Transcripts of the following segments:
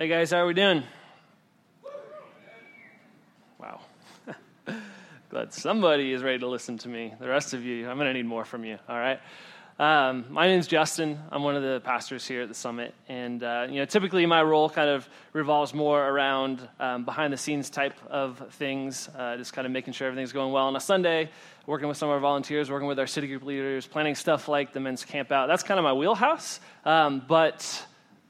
Hey guys, how are we doing? Wow. Glad somebody is ready to listen to me. The rest of you, I'm going to need more from you, all right? Um, my name is Justin. I'm one of the pastors here at the summit, and uh, you know, typically my role kind of revolves more around um, behind the scenes type of things, uh, just kind of making sure everything's going well on a Sunday, working with some of our volunteers, working with our city group leaders, planning stuff like the men's camp out. That's kind of my wheelhouse. Um, but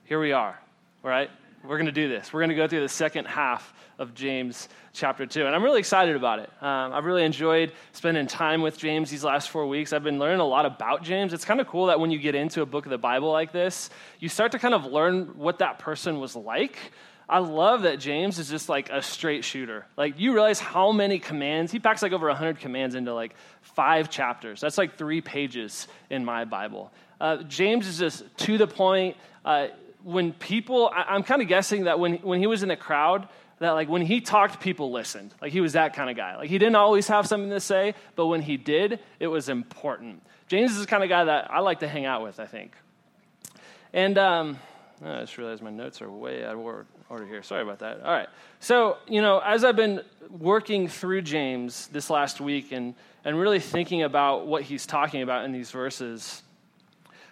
here we are, all right? We're going to do this. We're going to go through the second half of James chapter 2. And I'm really excited about it. Um, I've really enjoyed spending time with James these last four weeks. I've been learning a lot about James. It's kind of cool that when you get into a book of the Bible like this, you start to kind of learn what that person was like. I love that James is just like a straight shooter. Like, you realize how many commands, he packs like over 100 commands into like five chapters. That's like three pages in my Bible. Uh, James is just to the point. Uh, when people, I, I'm kind of guessing that when, when he was in a crowd, that like when he talked, people listened. Like he was that kind of guy. Like he didn't always have something to say, but when he did, it was important. James is the kind of guy that I like to hang out with, I think. And um, oh, I just realized my notes are way out of order here. Sorry about that. All right. So, you know, as I've been working through James this last week and, and really thinking about what he's talking about in these verses,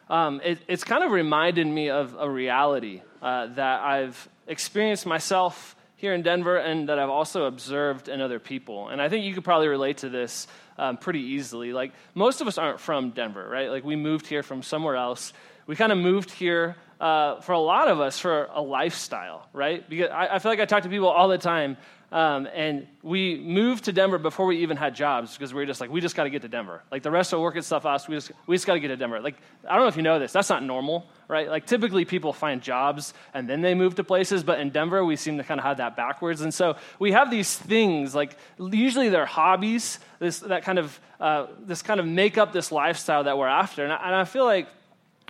um, it, it's kind of reminded me of a reality uh, that I've experienced myself here in Denver and that I've also observed in other people. And I think you could probably relate to this um, pretty easily. Like, most of us aren't from Denver, right? Like, we moved here from somewhere else. We kind of moved here uh, for a lot of us for a lifestyle, right? Because I, I feel like I talk to people all the time um, and we moved to Denver before we even had jobs because we were just like, we just got to get to Denver. Like the rest of work and stuff us, we just, we just got to get to Denver. Like, I don't know if you know this, that's not normal, right? Like typically people find jobs and then they move to places, but in Denver we seem to kind of have that backwards. And so we have these things, like usually they're hobbies, this, that kind of, uh, this kind of make up this lifestyle that we're after. And I, and I feel like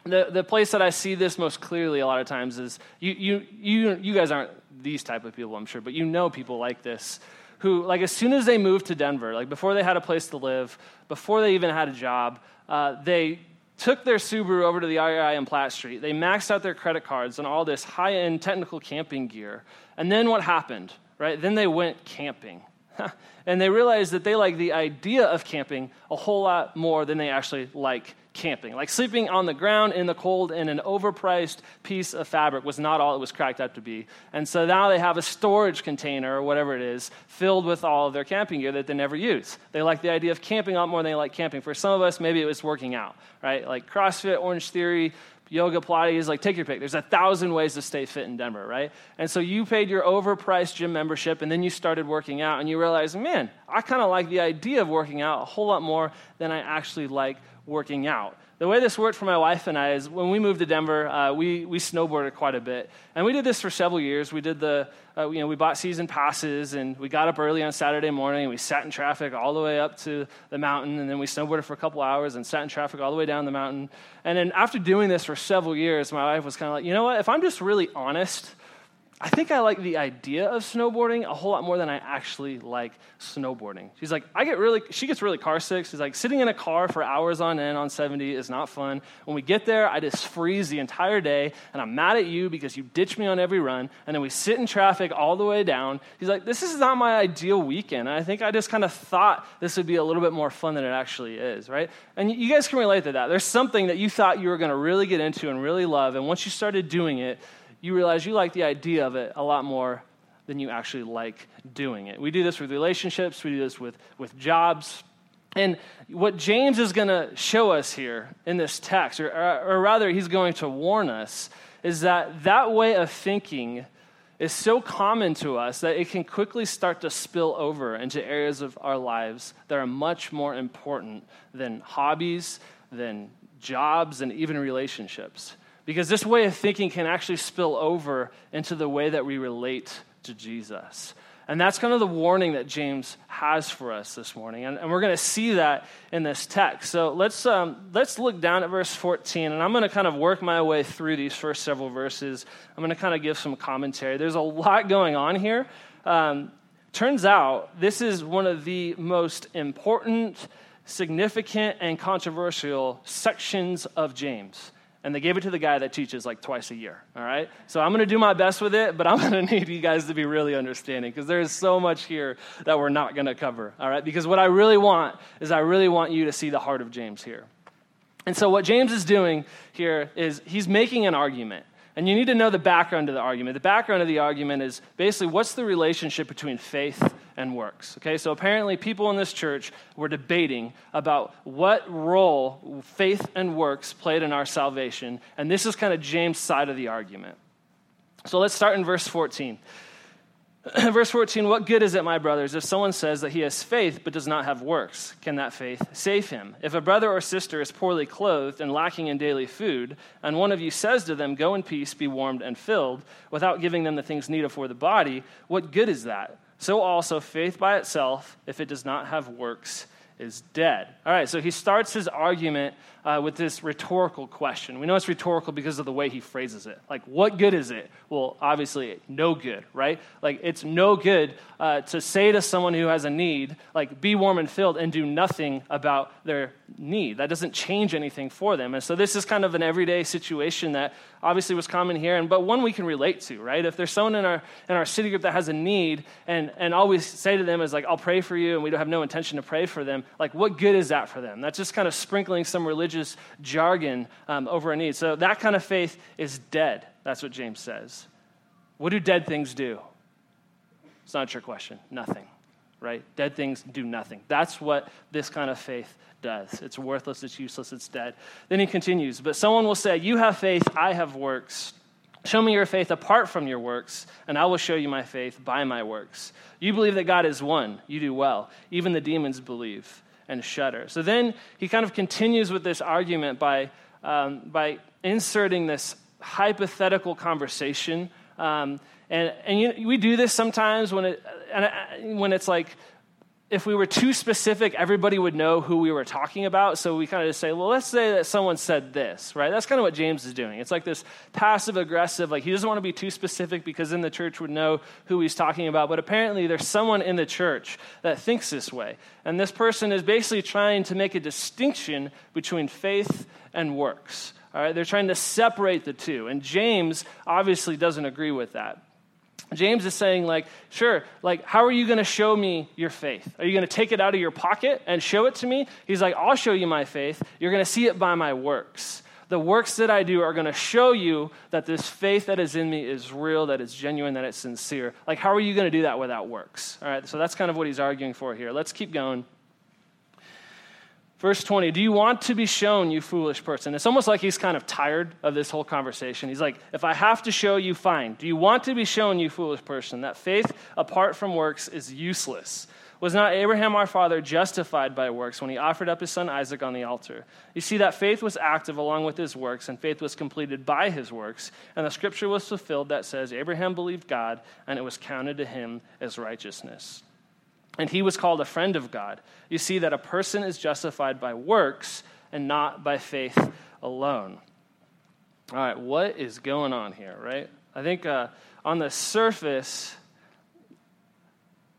the, the place that I see this most clearly a lot of times is you, you, you, you guys aren't these type of people, I'm sure, but you know people like this who, like, as soon as they moved to Denver, like before they had a place to live, before they even had a job, uh, they took their Subaru over to the REI on Platte Street. They maxed out their credit cards and all this high end technical camping gear. And then what happened, right? Then they went camping. and they realized that they like the idea of camping a whole lot more than they actually like camping. Like sleeping on the ground in the cold in an overpriced piece of fabric was not all it was cracked up to be. And so now they have a storage container or whatever it is filled with all of their camping gear that they never use. They like the idea of camping lot more than they like camping. For some of us, maybe it was working out, right? Like CrossFit, Orange Theory, yoga, Pilates, like take your pick. There's a thousand ways to stay fit in Denver, right? And so you paid your overpriced gym membership and then you started working out and you realized, man, I kind of like the idea of working out a whole lot more than I actually like working out. The way this worked for my wife and I is when we moved to Denver, uh, we, we snowboarded quite a bit. And we did this for several years. We did the, uh, you know, we bought season passes and we got up early on Saturday morning and we sat in traffic all the way up to the mountain. And then we snowboarded for a couple hours and sat in traffic all the way down the mountain. And then after doing this for several years, my wife was kind of like, you know what? If I'm just really honest, I think I like the idea of snowboarding a whole lot more than I actually like snowboarding. She's like, I get really, she gets really car sick. She's like, sitting in a car for hours on end on 70 is not fun. When we get there, I just freeze the entire day, and I'm mad at you because you ditch me on every run. And then we sit in traffic all the way down. He's like, this is not my ideal weekend. And I think I just kind of thought this would be a little bit more fun than it actually is, right? And you guys can relate to that. There's something that you thought you were going to really get into and really love, and once you started doing it, you realize you like the idea of it a lot more than you actually like doing it. We do this with relationships, we do this with, with jobs. And what James is going to show us here in this text, or, or rather, he's going to warn us, is that that way of thinking is so common to us that it can quickly start to spill over into areas of our lives that are much more important than hobbies, than jobs, and even relationships. Because this way of thinking can actually spill over into the way that we relate to Jesus. And that's kind of the warning that James has for us this morning. And, and we're going to see that in this text. So let's, um, let's look down at verse 14. And I'm going to kind of work my way through these first several verses. I'm going to kind of give some commentary. There's a lot going on here. Um, turns out this is one of the most important, significant, and controversial sections of James. And they gave it to the guy that teaches like twice a year. All right? So I'm going to do my best with it, but I'm going to need you guys to be really understanding because there's so much here that we're not going to cover. All right? Because what I really want is I really want you to see the heart of James here. And so what James is doing here is he's making an argument. And you need to know the background of the argument. The background of the argument is basically what's the relationship between faith and works. Okay, so apparently people in this church were debating about what role faith and works played in our salvation. And this is kind of James' side of the argument. So let's start in verse 14. Verse 14, what good is it, my brothers, if someone says that he has faith but does not have works? Can that faith save him? If a brother or sister is poorly clothed and lacking in daily food, and one of you says to them, Go in peace, be warmed and filled, without giving them the things needed for the body, what good is that? So also, faith by itself, if it does not have works, is dead. All right, so he starts his argument uh, with this rhetorical question. We know it's rhetorical because of the way he phrases it. Like, what good is it? Well, obviously, no good, right? Like, it's no good uh, to say to someone who has a need, like, be warm and filled, and do nothing about their need. That doesn't change anything for them. And so, this is kind of an everyday situation that obviously was common here, and but one we can relate to, right? If there's someone in our in our city group that has a need, and and all we say to them is like, "I'll pray for you," and we don't have no intention to pray for them. Like, what good is that for them? That's just kind of sprinkling some religious jargon um, over a need. So that kind of faith is dead. That's what James says. What do dead things do? It's not your question. Nothing, right? Dead things do nothing. That's what this kind of faith does. It's worthless, it's useless, it's dead. Then he continues, but someone will say, You have faith, I have works. Show me your faith apart from your works, and I will show you my faith by my works. You believe that God is one. You do well. Even the demons believe and shudder. So then he kind of continues with this argument by, um, by inserting this hypothetical conversation. Um, and and you, we do this sometimes when, it, when it's like, if we were too specific, everybody would know who we were talking about. So we kind of just say, well, let's say that someone said this, right? That's kind of what James is doing. It's like this passive aggressive, like he doesn't want to be too specific because then the church would know who he's talking about. But apparently there's someone in the church that thinks this way. And this person is basically trying to make a distinction between faith and works. All right, they're trying to separate the two. And James obviously doesn't agree with that. James is saying, like, sure, like, how are you going to show me your faith? Are you going to take it out of your pocket and show it to me? He's like, I'll show you my faith. You're going to see it by my works. The works that I do are going to show you that this faith that is in me is real, that it's genuine, that it's sincere. Like, how are you going to do that without works? All right, so that's kind of what he's arguing for here. Let's keep going. Verse 20, do you want to be shown, you foolish person? It's almost like he's kind of tired of this whole conversation. He's like, if I have to show you, fine. Do you want to be shown, you foolish person, that faith apart from works is useless? Was not Abraham our father justified by works when he offered up his son Isaac on the altar? You see that faith was active along with his works, and faith was completed by his works. And the scripture was fulfilled that says, Abraham believed God, and it was counted to him as righteousness and he was called a friend of God. You see that a person is justified by works and not by faith alone. All right, what is going on here, right? I think uh, on the surface,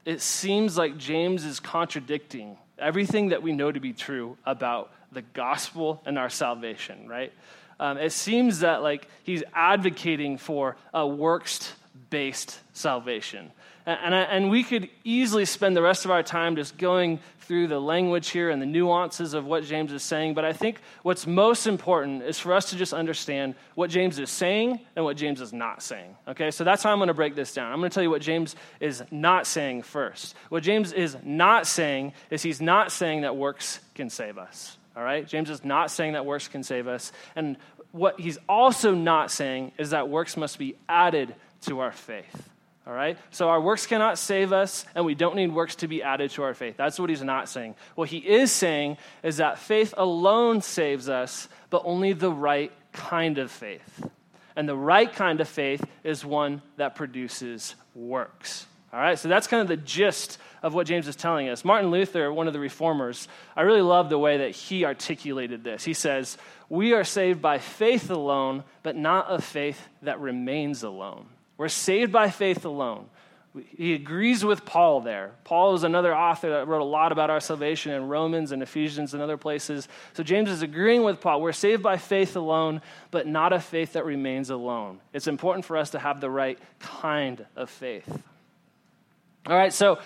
it seems like James is contradicting everything that we know to be true about the gospel and our salvation, right? Um, it seems that like he's advocating for a works based salvation. And, and we could easily spend the rest of our time just going through the language here and the nuances of what James is saying. But I think what's most important is for us to just understand what James is saying and what James is not saying. Okay, so that's how I'm going to break this down. I'm going to tell you what James is not saying first. What James is not saying is he's not saying that works can save us. All right? James is not saying that works can save us. And what he's also not saying is that works must be added to our faith. All right? So our works cannot save us, and we don't need works to be added to our faith. That's what he's not saying. What he is saying is that faith alone saves us, but only the right kind of faith. And the right kind of faith is one that produces works. All right, so that's kind of the gist of what James is telling us. Martin Luther, one of the reformers, I really love the way that he articulated this. He says, We are saved by faith alone, but not a faith that remains alone. We're saved by faith alone. he agrees with Paul there. Paul is another author that wrote a lot about our salvation in Romans and Ephesians and other places. So James is agreeing with Paul. We're saved by faith alone, but not a faith that remains alone. It's important for us to have the right kind of faith. All right, so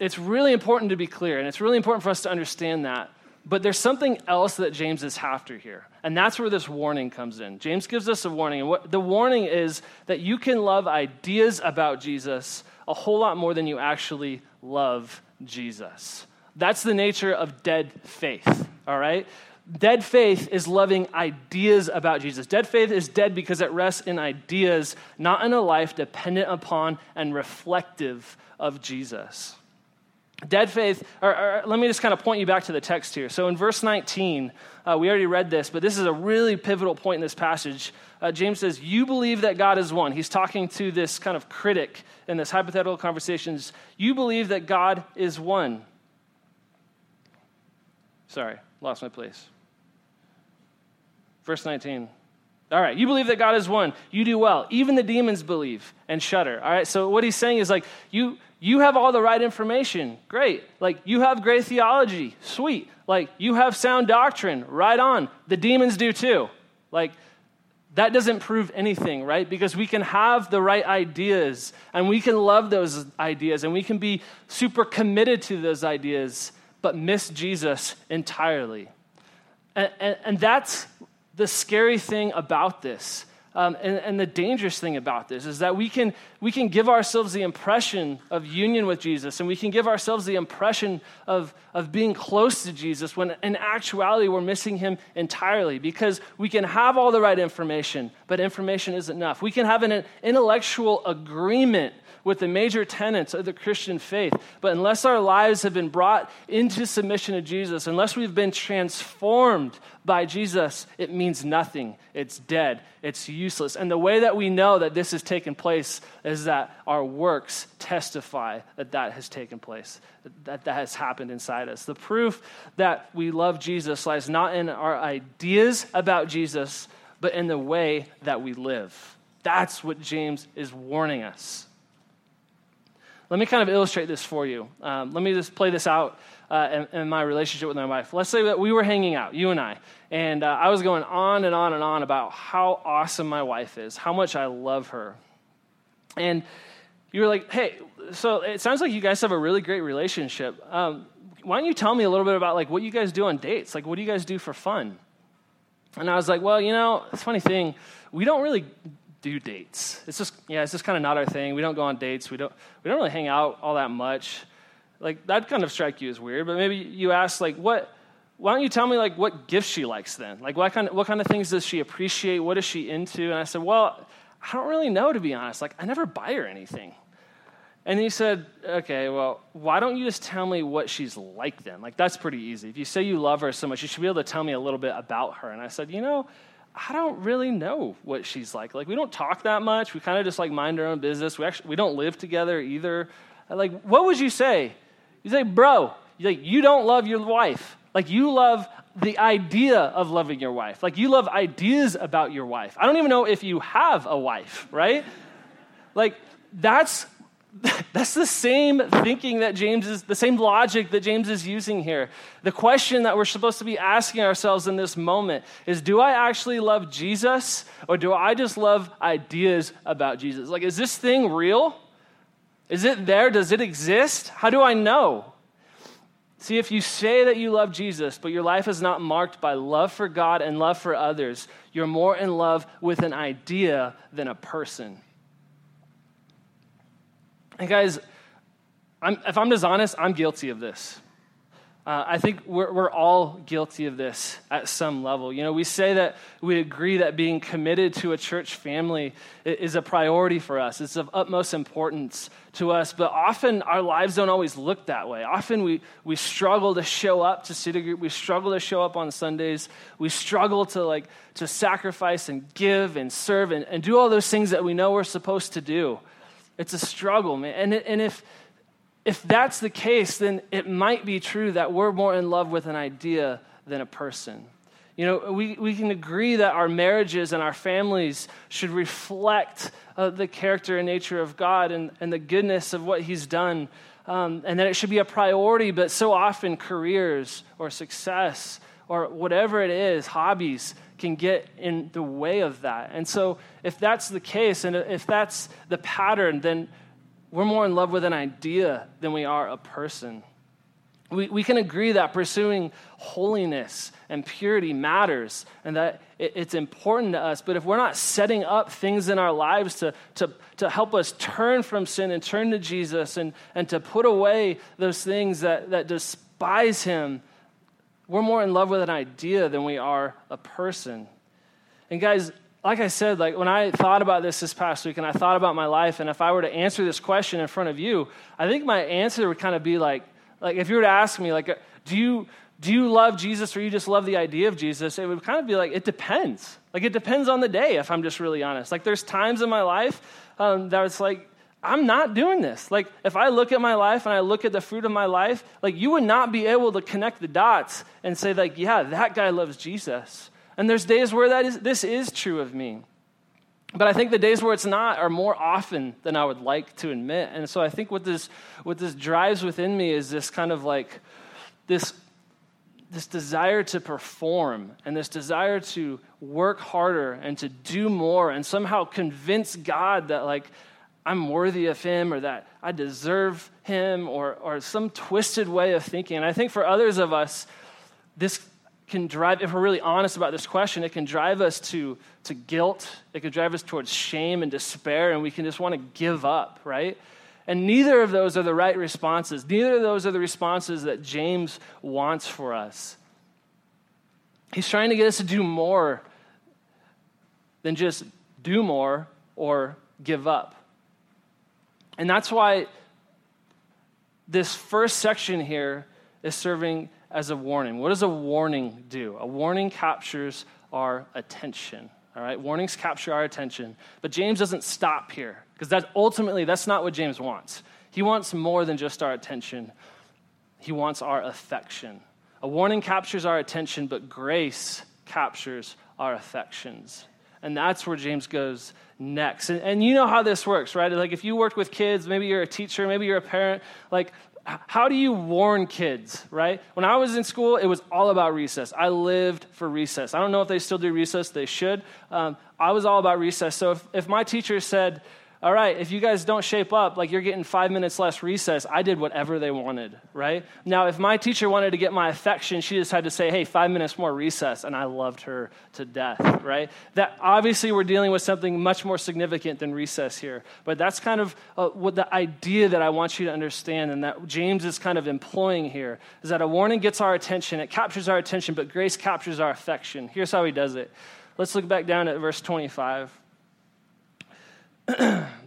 it's really important to be clear, and it's really important for us to understand that. But there's something else that James is after here. And that's where this warning comes in. James gives us a warning. And what, the warning is that you can love ideas about Jesus a whole lot more than you actually love Jesus. That's the nature of dead faith, all right? Dead faith is loving ideas about Jesus. Dead faith is dead because it rests in ideas, not in a life dependent upon and reflective of Jesus. Dead faith, or, or, let me just kind of point you back to the text here. So in verse 19, uh, we already read this, but this is a really pivotal point in this passage. Uh, James says, You believe that God is one. He's talking to this kind of critic in this hypothetical conversations. You believe that God is one. Sorry, lost my place. Verse 19. All right, you believe that God is one. You do well. Even the demons believe and shudder. All right, so what he's saying is like, you, you have all the right information. Great. Like, you have great theology. Sweet. Like, you have sound doctrine. Right on. The demons do too. Like, that doesn't prove anything, right? Because we can have the right ideas and we can love those ideas and we can be super committed to those ideas, but miss Jesus entirely. And, and, and that's the scary thing about this um, and, and, the dangerous thing about this is that we can, we can give ourselves the impression of union with Jesus and we can give ourselves the impression of, of being close to Jesus when in actuality we're missing him entirely because we can have all the right information, but information isn't enough. We can have an intellectual agreement with the major tenets of the Christian faith. But unless our lives have been brought into submission to Jesus, unless we've been transformed by Jesus, it means nothing. It's dead. It's useless. And the way that we know that this has taken place is that our works testify that that has taken place, that that has happened inside us. The proof that we love Jesus lies not in our ideas about Jesus, but in the way that we live. That's what James is warning us. Let me kind of illustrate this for you. Um, let me just play this out uh, in, in, my relationship with my wife. Let's say that we were hanging out, you and I, and uh, I was going on and on and on about how awesome my wife is, how much I love her. And you were like, hey, so it sounds like you guys have a really great relationship. Um, why don't you tell me a little bit about like what you guys do on dates? Like, what do you guys do for fun? And I was like, well, you know, it's funny thing. We don't really do dates. It's just yeah, it's just kind of not our thing. We don't go on dates. We don't we don't really hang out all that much. Like that kind of strike you as weird. But maybe you ask like what. Why don't you tell me like what gifts she likes then? Like what kind of, what kind of things does she appreciate? What is she into? And I said, well, I don't really know to be honest. Like I never buy her anything. And he said, okay, well, why don't you just tell me what she's like then? Like, that's pretty easy. If you say you love her so much, you should be able to tell me a little bit about her. And I said, you know, I don't really know what she's like. Like we don't talk that much. We kind of just like mind our own business. We actually we don't live together either. Like what would you say? You say, "Bro, you like you don't love your wife. Like you love the idea of loving your wife. Like you love ideas about your wife. I don't even know if you have a wife, right? like that's That's the same thinking that James is, the same logic that James is using here. The question that we're supposed to be asking ourselves in this moment is Do I actually love Jesus or do I just love ideas about Jesus? Like, is this thing real? Is it there? Does it exist? How do I know? See, if you say that you love Jesus, but your life is not marked by love for God and love for others, you're more in love with an idea than a person. And guys, I'm, if I'm just honest, I'm guilty of this. Uh, I think we're, we're all guilty of this at some level. You know, we say that we agree that being committed to a church family is a priority for us, it's of utmost importance to us, but often our lives don't always look that way. Often we, we struggle to show up to city group, we struggle to show up on Sundays, we struggle to like to sacrifice and give and serve and, and do all those things that we know we're supposed to do. It's a struggle, man. And, and if, if that's the case, then it might be true that we're more in love with an idea than a person. You know, we, we can agree that our marriages and our families should reflect uh, the character and nature of God and, and the goodness of what He's done, um, and that it should be a priority, but so often careers or success or whatever it is, hobbies, can get in the way of that. And so, if that's the case, and if that's the pattern, then we're more in love with an idea than we are a person. We, we can agree that pursuing holiness and purity matters and that it, it's important to us. But if we're not setting up things in our lives to, to, to help us turn from sin and turn to Jesus and, and to put away those things that, that despise Him, we're more in love with an idea than we are a person. And guys, like I said, like when I thought about this this past week and I thought about my life, and if I were to answer this question in front of you, I think my answer would kind of be like, like if you were to ask me, like, do you do you love Jesus or you just love the idea of Jesus? It would kind of be like, it depends. Like, it depends on the day, if I'm just really honest. Like, there's times in my life um, that it's like, I'm not doing this. Like, if I look at my life and I look at the fruit of my life, like, you would not be able to connect the dots and say, like, yeah, that guy loves Jesus. And there's days where that is, this is true of me. But I think the days where it's not are more often than I would like to admit. And so I think what this, what this drives within me is this kind of like this, this desire to perform and this desire to work harder and to do more and somehow convince God that like I'm worthy of him or that I deserve him or, or some twisted way of thinking. And I think for others of us, this can drive, if we're really honest about this question, it can drive us to, to guilt. It can drive us towards shame and despair, and we can just want to give up, right? And neither of those are the right responses. Neither of those are the responses that James wants for us. He's trying to get us to do more than just do more or give up. And that's why this first section here is serving as a warning. What does a warning do? A warning captures our attention. All right, warnings capture our attention. But James doesn't stop here because ultimately that's not what James wants. He wants more than just our attention. He wants our affection. A warning captures our attention, but grace captures our affections. And that's where James goes next. And, and, you know how this works, right? Like if you worked with kids, maybe you're a teacher, maybe you're a parent, like how do you warn kids, right? When I was in school, it was all about recess. I lived for recess. I don't know if they still do recess, they should. Um, I was all about recess. So if, if my teacher said, all right, if you guys don't shape up, like you're getting five minutes less recess, I did whatever they wanted, right? Now, if my teacher wanted to get my affection, she just had to say, hey, five minutes more recess, and I loved her to death, right? That obviously we're dealing with something much more significant than recess here, but that's kind of uh, what the idea that I want you to understand and that James is kind of employing here is that a warning gets our attention, it captures our attention, but grace captures our affection. Here's how he does it. Let's look back down at verse 25.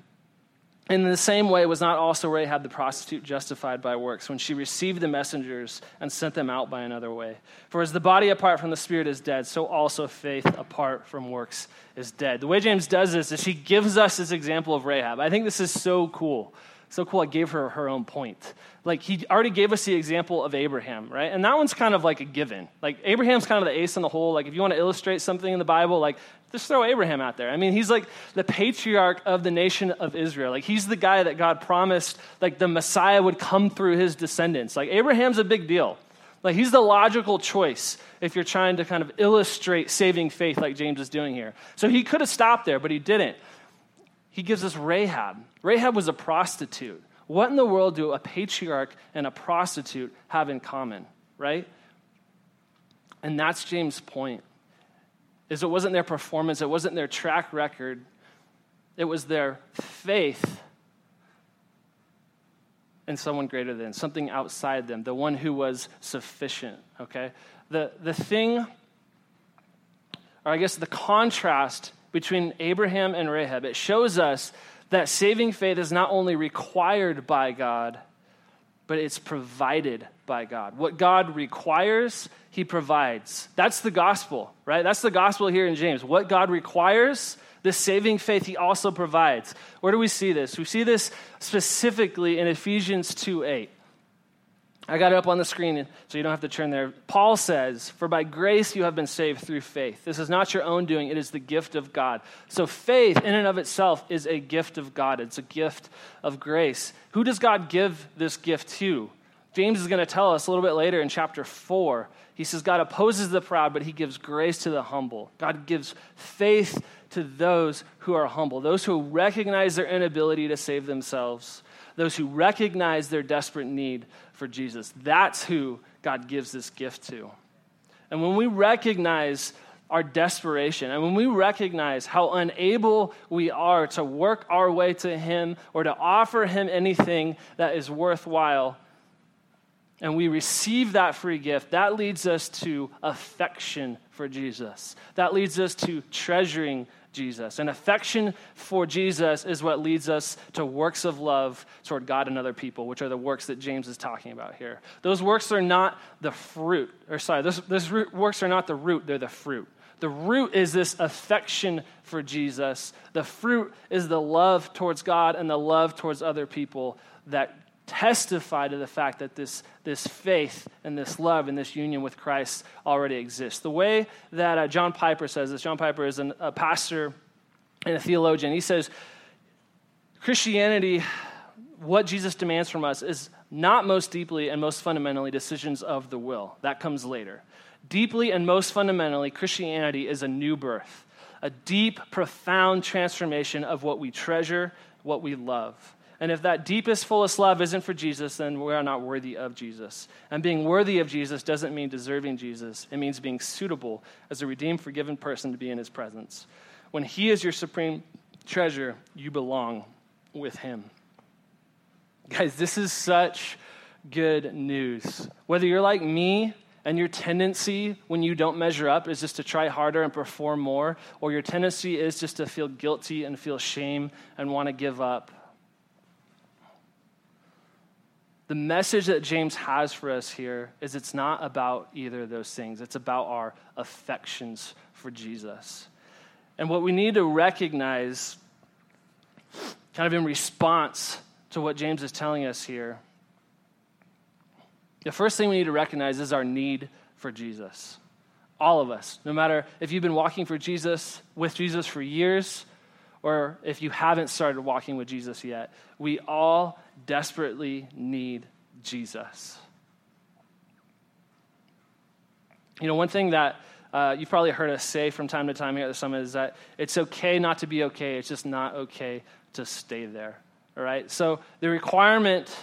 In the same way, was not also Rahab the prostitute justified by works when she received the messengers and sent them out by another way? For as the body apart from the spirit is dead, so also faith apart from works is dead. The way James does this is he gives us this example of Rahab. I think this is so cool. So cool, I gave her her own point. Like, he already gave us the example of Abraham, right? And that one's kind of like a given. Like, Abraham's kind of the ace in the hole. Like, if you want to illustrate something in the Bible, like, just throw Abraham out there. I mean, he's like the patriarch of the nation of Israel. Like, he's the guy that God promised, like, the Messiah would come through his descendants. Like, Abraham's a big deal. Like, he's the logical choice if you're trying to kind of illustrate saving faith like James is doing here. So he could have stopped there, but he didn't. He gives us Rahab. Rahab was a prostitute. What in the world do a patriarch and a prostitute have in common, right? And that's James' point is it wasn't their performance, it wasn't their track record, it was their faith in someone greater than, something outside them, the one who was sufficient, okay? The, the thing, or I guess the contrast between Abraham and Rahab, it shows us that saving faith is not only required by God, but it's provided by God. What God requires, He provides. That's the gospel, right? That's the gospel here in James. What God requires, this saving faith He also provides. Where do we see this? We see this specifically in Ephesians 2 8. I got it up on the screen so you don't have to turn there. Paul says, For by grace you have been saved through faith. This is not your own doing, it is the gift of God. So faith, in and of itself, is a gift of God. It's a gift of grace. Who does God give this gift to? James is going to tell us a little bit later in chapter 4. He says, God opposes the proud, but he gives grace to the humble. God gives faith to those who are humble, those who recognize their inability to save themselves, those who recognize their desperate need for Jesus. That's who God gives this gift to. And when we recognize our desperation, and when we recognize how unable we are to work our way to Him or to offer Him anything that is worthwhile, and we receive that free gift, that leads us to affection for Jesus. That leads us to treasuring Jesus. And affection for Jesus is what leads us to works of love toward God and other people, which are the works that James is talking about here. Those works are not the fruit, or sorry, those, those works are not the root, they're the fruit. The root is this affection for Jesus. The fruit is the love towards God and the love towards other people that testify to the fact that this, this faith and this love and this union with Christ already exists. The way that uh, John Piper says this, John Piper is an, a pastor and a theologian. He says, Christianity, what Jesus demands from us, is not most deeply and most fundamentally decisions of the will. That comes later. Deeply and most fundamentally, Christianity is a new birth, a deep, profound transformation of what we treasure, what we love. And if that deepest, fullest love isn't for Jesus, then we are not worthy of Jesus. And being worthy of Jesus doesn't mean deserving Jesus, it means being suitable as a redeemed, forgiven person to be in his presence. When he is your supreme treasure, you belong with him. Guys, this is such good news. Whether you're like me and your tendency when you don't measure up is just to try harder and perform more, or your tendency is just to feel guilty and feel shame and want to give up the message that James has for us here is it's not about either of those things. It's about our affections for Jesus. And what we need to recognize, kind of in response to what James is telling us here, the first thing we need to recognize is our need for Jesus. All of us, no matter if you've been walking for Jesus, with Jesus for years, or if you haven't started walking with Jesus yet, we all desperately need Jesus. You know, one thing that uh, you've probably heard us say from time to time here at the summit is that it's okay not to be okay, it's just not okay to stay there. All right? So the requirement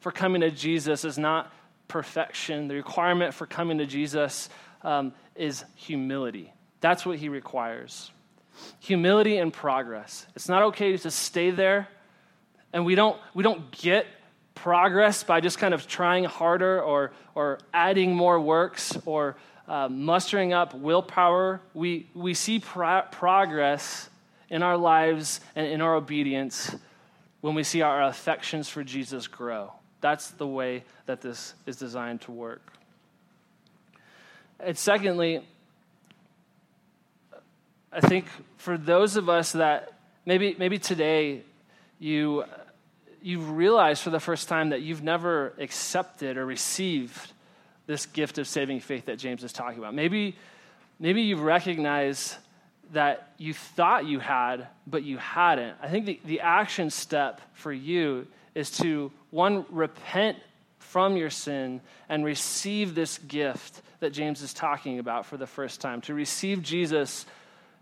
for coming to Jesus is not perfection, the requirement for coming to Jesus um, is humility. That's what he requires humility and progress. It's not okay to stay there, and we don't, we don't get progress by just kind of trying harder or, or adding more works or uh, mustering up willpower. We, we see pro- progress in our lives and in our obedience when we see our affections for Jesus grow. That's the way that this is designed to work. And secondly, I think for those of us that maybe, maybe today you, you've realized for the first time that you've never accepted or received this gift of saving faith that James is talking about. Maybe, maybe you've recognized that you thought you had, but you hadn't. I think the, the action step for you is to, one, repent from your sin and receive this gift that James is talking about for the first time, to receive Jesus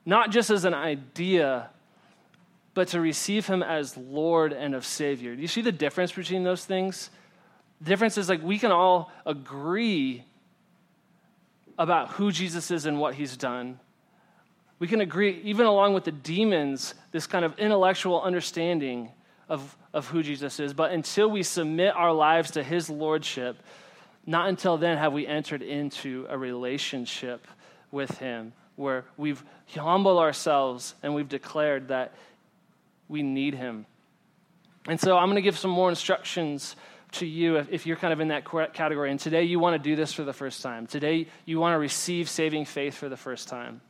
not just as an idea, but to receive him as Lord and of Savior. Do you see the difference between those things? The difference is like we can all agree about who Jesus is and what he's done. We can agree, even along with the demons, this kind of intellectual understanding of, of who Jesus is. But until we submit our lives to his lordship, not until then have we entered into a relationship with him where we've humbled ourselves and we've declared that we need him. And so I'm going to give some more instructions to you if, if, you're kind of in that category. And today you want to do this for the first time. Today you want to receive saving faith for the first time.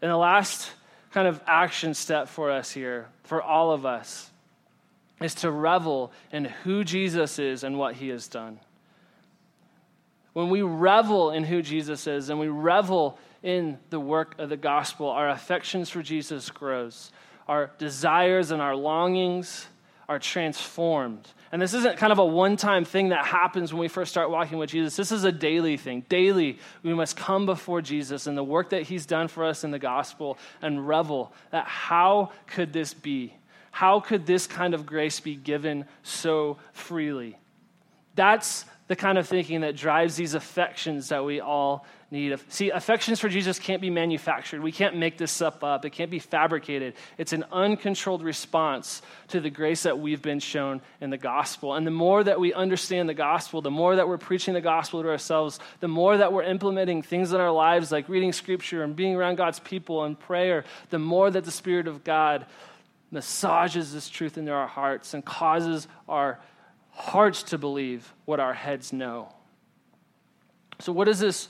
And the last kind of action step for us here, for all of us, is to revel in who Jesus is and what he has done. when we revel in who Jesus is and we revel in the work of the gospel, our affections for Jesus grows. Our desires and our longings are transformed. And this isn't kind of a one time thing that happens when we first start walking with Jesus. This is a daily thing. Daily, we must come before Jesus and the work that he's done for us in the gospel and revel that how could this be? How could this kind of grace be given so freely? That's the kind of thinking that drives these affections that we all need. See, affections for Jesus can't be manufactured. We can't make this stuff up. It can't be fabricated. It's an uncontrolled response to the grace that we've been shown in the gospel. And the more that we understand the gospel, the more that we're preaching the gospel to ourselves, the more that we're implementing things in our lives like reading scripture and being around God's people and prayer, the more that the Spirit of God massages this truth into our hearts and causes our hearts to believe what our heads know. So, what does this,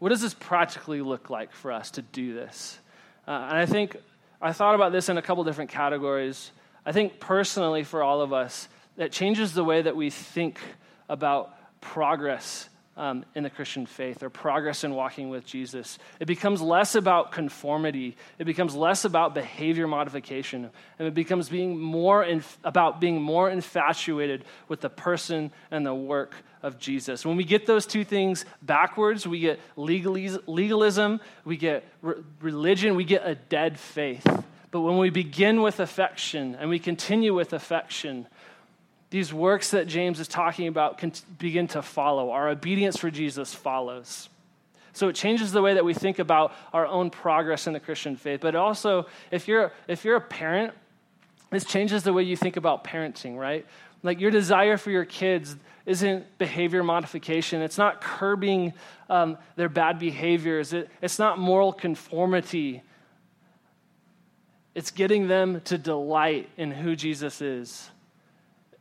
what does this practically look like for us to do this? Uh, and I think I thought about this in a couple different categories. I think personally, for all of us, it changes the way that we think about progress um, in the Christian faith or progress in walking with Jesus. It becomes less about conformity. It becomes less about behavior modification. And it becomes being more inf- about being more infatuated with the person and the work of Jesus. When we get those two things backwards, we get legalism, we get re- religion, we get a dead faith. But when we begin with affection and we continue with affection, these works that James is talking about can begin to follow. Our obedience for Jesus follows. So it changes the way that we think about our own progress in the Christian faith. But also, if you're, if you're a parent, this changes the way you think about parenting, right? Like your desire for your kids isn't behavior modification, it's not curbing um, their bad behaviors, it, it's not moral conformity. It's getting them to delight in who Jesus is.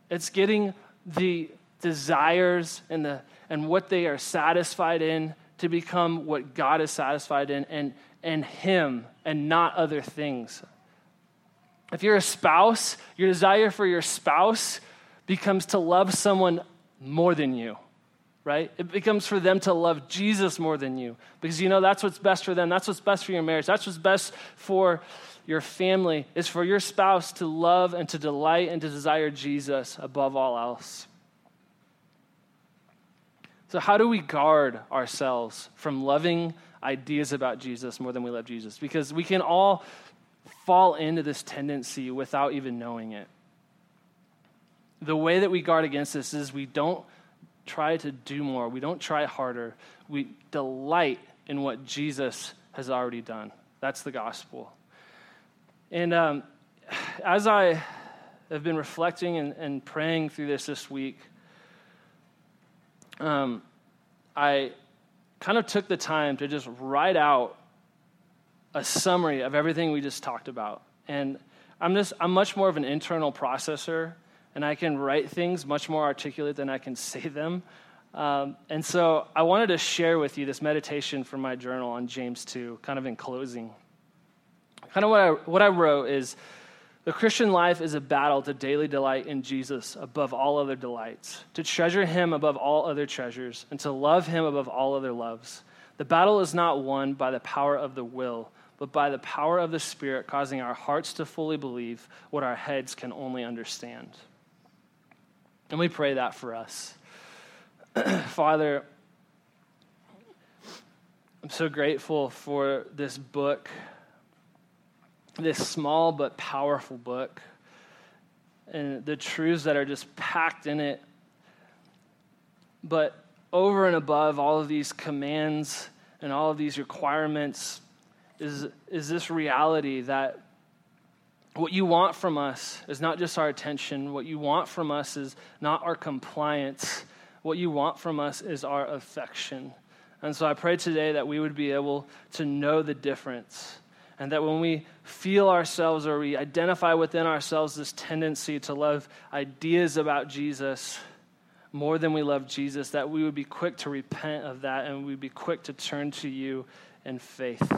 It's getting the desires and, the, and what they are satisfied in to become what God is satisfied in and, and Him and not other things. If you're a spouse, your desire for your spouse becomes to love someone more than you, right? It becomes for them to love Jesus more than you because you know that's what's best for them. That's what's best for your marriage. That's what's best for your family is for your spouse to love and to delight and to desire Jesus above all else. So, how do we guard ourselves from loving ideas about Jesus more than we love Jesus? Because we can all fall into this tendency without even knowing it. The way that we guard against this is we don't try to do more, we don't try harder, we delight in what Jesus has already done. That's the gospel. And um, as I have been reflecting and, and, praying through this this week, um, I kind of took the time to just write out a summary of everything we just talked about. And I'm just I'm much more of an internal processor, and I can write things much more articulate than I can say them. Um, and so I wanted to share with you this meditation from my journal on James 2, kind of in closing. Kind of what I, what I wrote is the Christian life is a battle to daily delight in Jesus above all other delights, to treasure him above all other treasures, and to love him above all other loves. The battle is not won by the power of the will, but by the power of the Spirit, causing our hearts to fully believe what our heads can only understand. And we pray that for us. Father, I'm so grateful for this book this small but powerful book and the truths that are just packed in it. But over and above all of these commands and all of these requirements is, is this reality that what you want from us is not just our attention. What you want from us is not our compliance. What you want from us is our affection. And so I pray today that we would be able to know the difference and that when we feel ourselves or we identify within ourselves this tendency to love ideas about Jesus more than we love Jesus, that we would be quick to repent of that and we'd be quick to turn to you in faith.